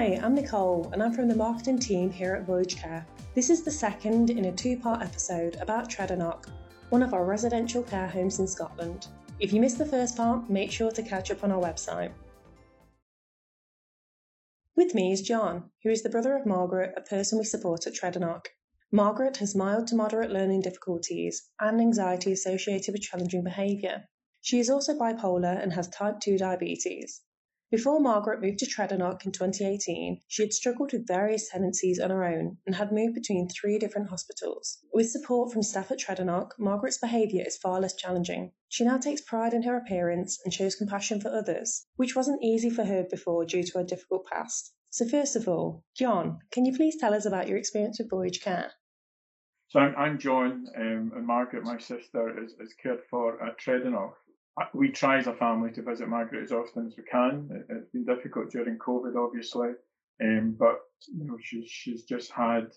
Hi, I'm Nicole, and I'm from the marketing team here at Voyage Care. This is the second in a two part episode about Tredonock, one of our residential care homes in Scotland. If you missed the first part, make sure to catch up on our website. With me is John, who is the brother of Margaret, a person we support at Tredonock. Margaret has mild to moderate learning difficulties and anxiety associated with challenging behaviour. She is also bipolar and has type 2 diabetes. Before Margaret moved to Tredonock in 2018, she had struggled with various tendencies on her own and had moved between three different hospitals. With support from staff at Tredonock, Margaret's behaviour is far less challenging. She now takes pride in her appearance and shows compassion for others, which wasn't easy for her before due to her difficult past. So, first of all, John, can you please tell us about your experience with Voyage Care? So I'm, I'm John, um, and Margaret, my sister, is, is cared for at Tredonock we try as a family to visit Margaret as often as we can. It, has been difficult during COVID, obviously, um, but you know she's she's just had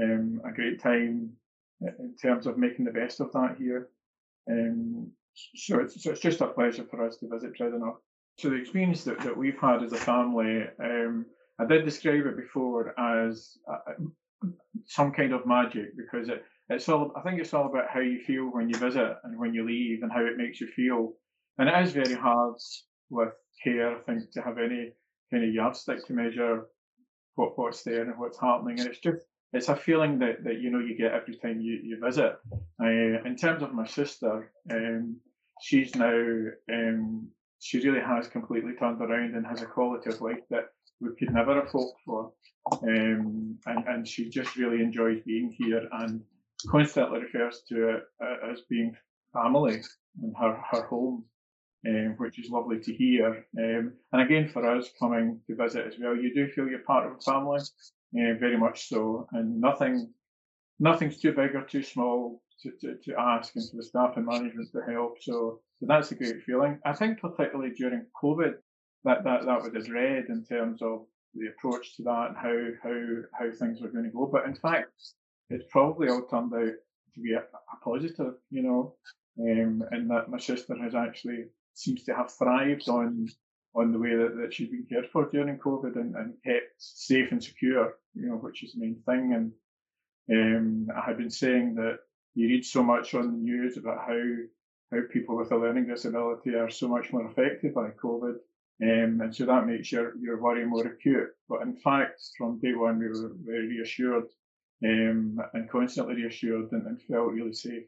um, a great time in terms of making the best of that here. Um, so it's so it's just a pleasure for us to visit Tredonock. So the experience that, that we've had as a family, um, I did describe it before as uh, some kind of magic because it it's all I think it's all about how you feel when you visit and when you leave and how it makes you feel. And it is very hard with care, I think, to have any kind of yardstick to measure what what's there and what's happening. And it's just it's a feeling that, that you know you get every time you, you visit. Uh, in terms of my sister, um, she's now um, she really has completely turned around and has a quality of life that we could never have hoped for. Um, and, and she just really enjoys being here and constantly refers to it as being family and her, her home, um, which is lovely to hear. Um, and again, for us coming to visit as well, you do feel you're part of a family, uh, very much so, and nothing, nothing's too big or too small to, to, to ask and for the staff and management to help. So, so that's a great feeling. I think particularly during COVID, that, that, that was a dread in terms of the approach to that and how, how, how things were going to go. But in fact, it's probably all turned out to be a, a positive, you know, um, and that my sister has actually seems to have thrived on on the way that, that she's been cared for during COVID and, and kept safe and secure, you know, which is the main thing. And um, I had been saying that you read so much on the news about how how people with a learning disability are so much more affected by COVID. Um, and so that makes your, your worry more acute. But in fact, from day one, we were very reassured um, and constantly reassured and, and, felt really safe.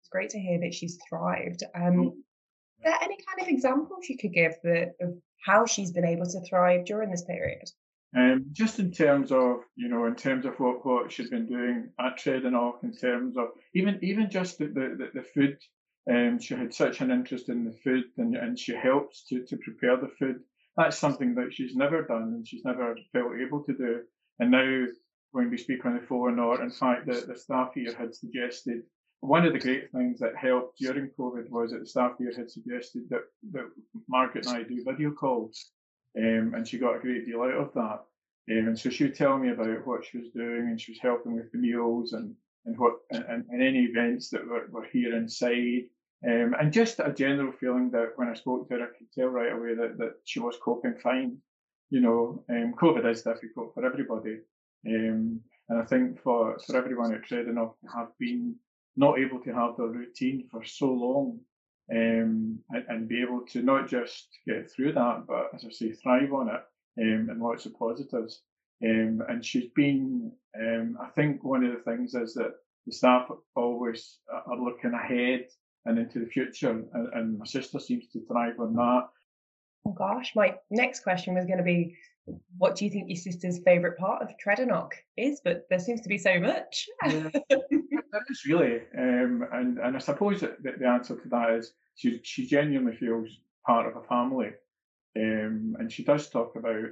It's great to hear that she's thrived. Um, mm. Is there any kind of examples you could give that, of how she's been able to thrive during this period? Um, just in terms of, you know, in terms of what, what she's been doing at Tredonock, in terms of even even just the, the, the food, um, she had such an interest in the food and, and she helps to, to prepare the food. That's something that she's never done and she's never felt able to do. And now when we speak on the phone, or in fact, the, the staff here had suggested one of the great things that helped during COVID was that the staff here had suggested that, that Margaret and I do video calls, um, and she got a great deal out of that. Um, and so she would tell me about what she was doing, and she was helping with the meals and and what and, and any events that were, were here inside. Um, and just a general feeling that when I spoke to her, I could tell right away that, that she was coping fine. You know, um, COVID is difficult for everybody, um, and I think for, for everyone at Tredonock to have been not able to have their routine for so long um, and, and, be able to not just get through that, but as I say, thrive on it um, and lots of positives. Um, and she's been, um, I think one of the things is that the staff always are looking ahead and into the future, and, and my sister seems to thrive on that. Oh gosh, my next question was going to be what do you think your sister's favourite part of Tredonock is? But there seems to be so much. yeah, there is really, um, and and I suppose that the answer to that is she she genuinely feels part of a family, um, and she does talk about,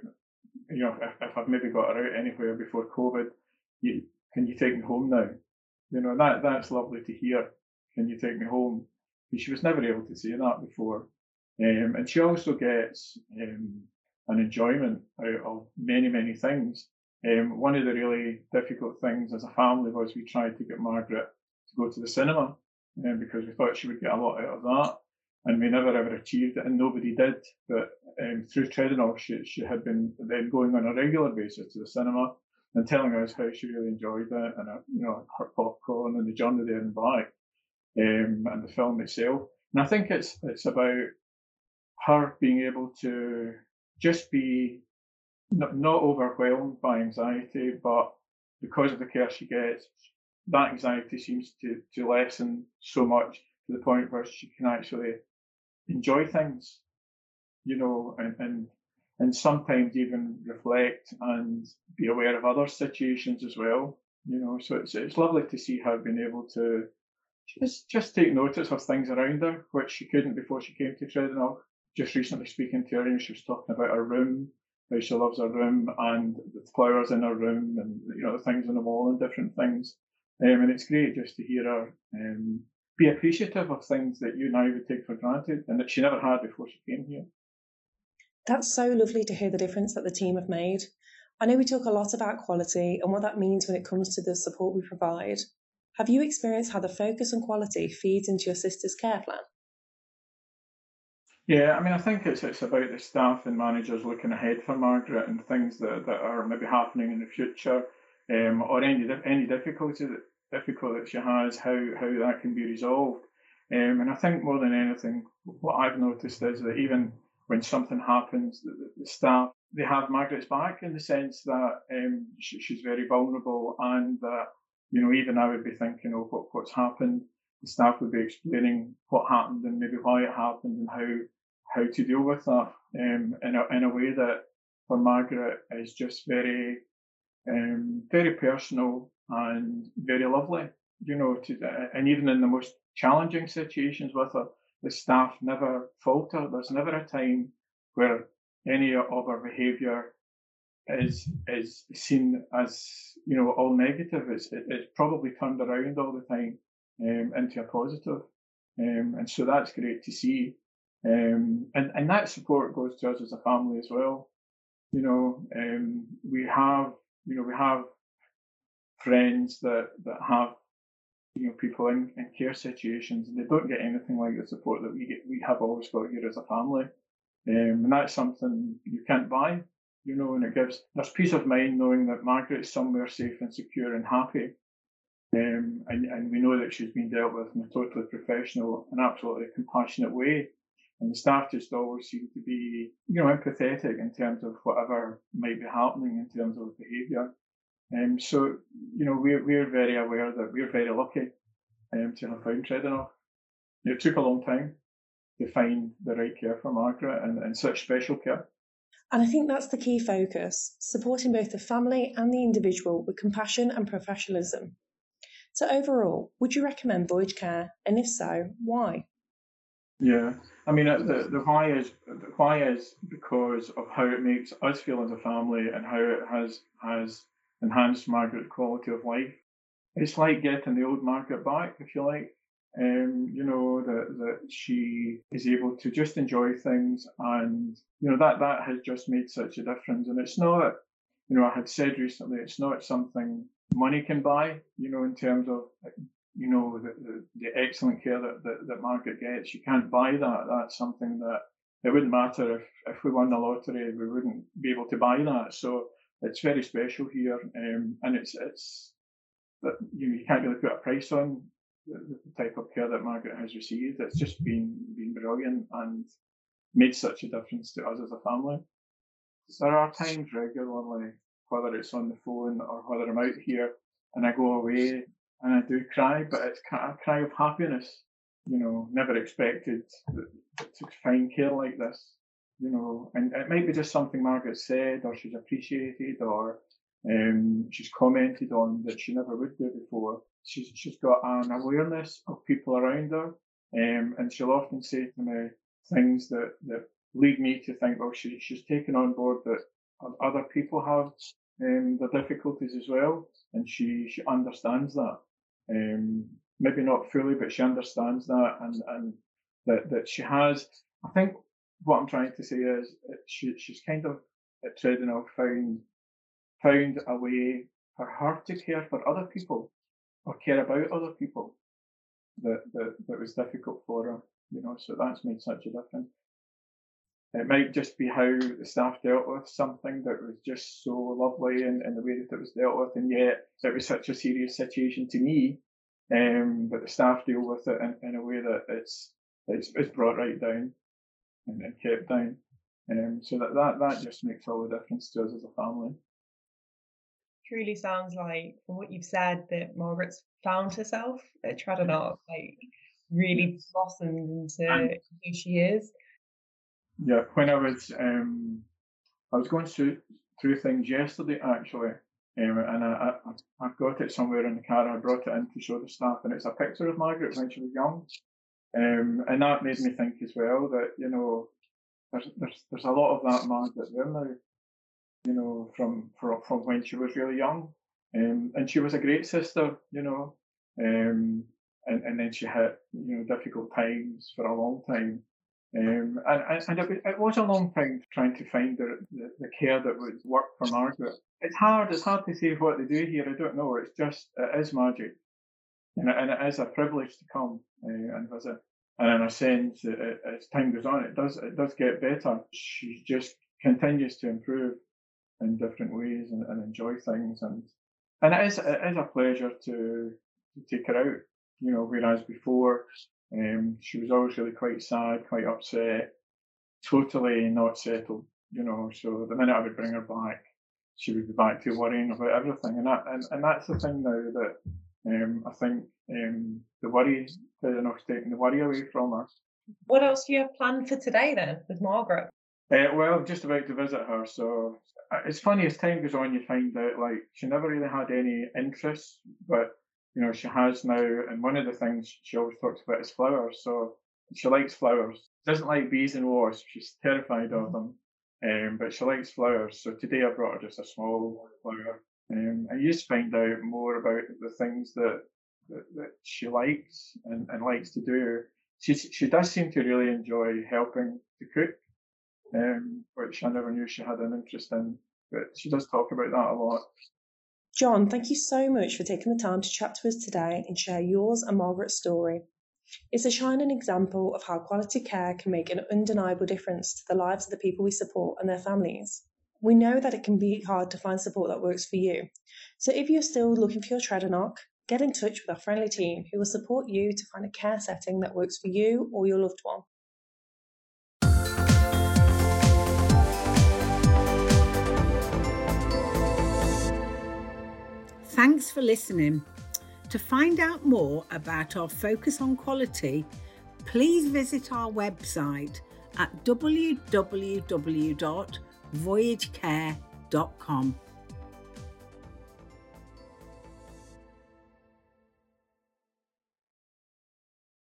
you know, if, if I've maybe got her out anywhere before COVID, you, can you take me home now? You know that that's lovely to hear. Can you take me home? But She was never able to say that before, um, and she also gets. Um, an enjoyment out of many, many things. Um, one of the really difficult things as a family was we tried to get Margaret to go to the cinema um, because we thought she would get a lot out of that. and we never ever achieved it, and nobody did. But um, through Treading she, she had been then going on a regular basis to the cinema and telling us how she really enjoyed it, and uh, you know her popcorn and the journey there and back, um, and the film itself. And I think it's it's about her being able to just be not, not overwhelmed by anxiety, but because of the care she gets, that anxiety seems to, to lessen so much to the point where she can actually enjoy things, you know, and, and, and sometimes even reflect and be aware of other situations as well, you know. So it's, it's lovely to see her being able to just, just take notice of things around her, which she couldn't before she came to Tredonock. Just recently speaking to her, and she was talking about her room, how she loves her room and the flowers in her room and, you know, the things on the wall and different things. Um, and it's great just to hear her um, be appreciative of things that you now would take for granted and that she never had before she came here. That's so lovely to hear the difference that the team have made. I know we talk a lot about quality and what that means when it comes to the support we provide. Have you experienced how the focus on quality feeds into your sister's care plan? Yeah, I mean, I think it's it's about the staff and managers looking ahead for Margaret and things that, that are maybe happening in the future, um, or any any difficulty that that she has, how how that can be resolved. Um, and I think more than anything, what I've noticed is that even when something happens, the, the staff they have Margaret's back in the sense that um, she, she's very vulnerable, and that you know even I would be thinking, oh, what what's happened. The staff would be explaining what happened and maybe why it happened and how how to deal with that um, in a in a way that for Margaret is just very um, very personal and very lovely. You know, to, and even in the most challenging situations with her, the staff never falter. There's never a time where any of her behaviour is is seen as you know all negative. It's it, it's probably turned around all the time um, into a positive. Um, and so that's great to see. Um, and and that support goes to us as a family as well. You know, um, we have you know we have friends that, that have you know people in, in care situations and they don't get anything like the support that we get we have always got here as a family. Um, and that's something you can't buy, you know, and it gives there's peace of mind knowing that Margaret's somewhere safe and secure and happy. Um, and, and we know that she's been dealt with in a totally professional and absolutely compassionate way. And the staff just always seem to be, you know, empathetic in terms of whatever might be happening in terms of behaviour. Um, so, you know, we're, we're very aware that we're very lucky um, to have found Tredonock. It took a long time to find the right care for Margaret and, and such special care. And I think that's the key focus supporting both the family and the individual with compassion and professionalism. So, overall, would you recommend Voyage Care? And if so, why? Yeah, I mean, uh, the, the why is the why is because of how it makes us feel as a family and how it has has enhanced Margaret's quality of life. It's like getting the old Margaret back, if you like. Um, you know, that that she is able to just enjoy things and you know that that has just made such a difference. And it's not you know, I had said recently it's not something money can buy, you know, in terms of you know, the, the, the excellent care that, that, that Margaret gets. You can't buy that. That's something that it wouldn't matter if, if we won the lottery, we wouldn't be able to buy that. So it's very special here, um, and it's it's that you, you can't really put a price on the, the, type of care that Margaret has received. It's just been been brilliant and made such a difference to us as a family. There are times regularly, whether it's on the phone or whether I'm out here and I go away and I do cry, but it's a cry of happiness. You know, never expected to find care like this you know, and it might be just something Margaret said or she's appreciated or um, she's commented on that she never would do before. She's, she's got an awareness of people around her. Um, and she'll often say to me things that, that lead me to think, well, she, she's taken on board that other people have um, the difficulties as well. And she, she understands that. Um, maybe not fully, but she understands that and, and that, that she has, I think what I'm trying to say is she, she's kind of at Tredonock found found a way for her to care for other people or care about other people that, that, that was difficult for her. you know, so that's made such a difference. It might just be how the staff dealt with something that was just so lovely and, and the way that it was dealt with, and yet it was such a serious situation to me. Um, but the staff deal with it in, in a way that it's, it's it's brought right down and, and kept down. Um, so that, that that just makes all the difference to us as a family. Truly sounds like, from what you've said, that Margaret's found herself at Tredonock, like really blossomed into who she is. Yeah, when I was um, I was going through through things yesterday actually, um, and I, I I've got it somewhere in the car. I brought it in to show the staff, and it's a picture of Margaret when she was young, um, and that made me think as well that you know there's there's there's a lot of that Margaret there now, you know, from from from when she was really young, um, and she was a great sister, you know, um, and and then she had you know difficult times for a long time, um, and, and it, it, was a long time trying to find the, the, the, care that would work for Margaret. It's hard, it's hard to say what they do here. I don't know. It's just, it is magic. And, and it is a privilege to come uh, and visit. And in a sense, it, it, as time goes on, it does, it does get better. She just continues to improve in different ways and, and enjoy things. And, and it is, it is a pleasure to, to take her out, you know, whereas before, um, she was always really quite sad, quite upset, totally not settled, you know. So the minute I would bring her back, she would be back to worrying about everything, and that and, and that's the thing now that um, I think um, the worry, the enough taking the worry away from her. What else do you have planned for today then with Margaret? Uh, well, I'm just about to visit her, so uh, it's funny as time goes on, you find out like she never really had any interest, but you know, she has now, and one of the things she always talks about is flowers. So she likes flowers. Doesn't like bees and wasps. She's terrified of them. Um, but she likes flowers. So today I brought her just a small flower. Um, and you just find out more about the things that, that, that she likes and, and likes to do. She, she does seem to really enjoy helping to cook, um, which I never knew she had an interest in. But she does talk about that a lot. John, thank you so much for taking the time to chat to us today and share yours and Margaret's story. It's a shining example of how quality care can make an undeniable difference to the lives of the people we support and their families. We know that it can be hard to find support that works for you. So if you're still looking for your Tredonock, get in touch with our friendly team who will support you to find a care setting that works for you or your loved one. Thanks for listening. To find out more about our focus on quality, please visit our website at www.voyagecare.com.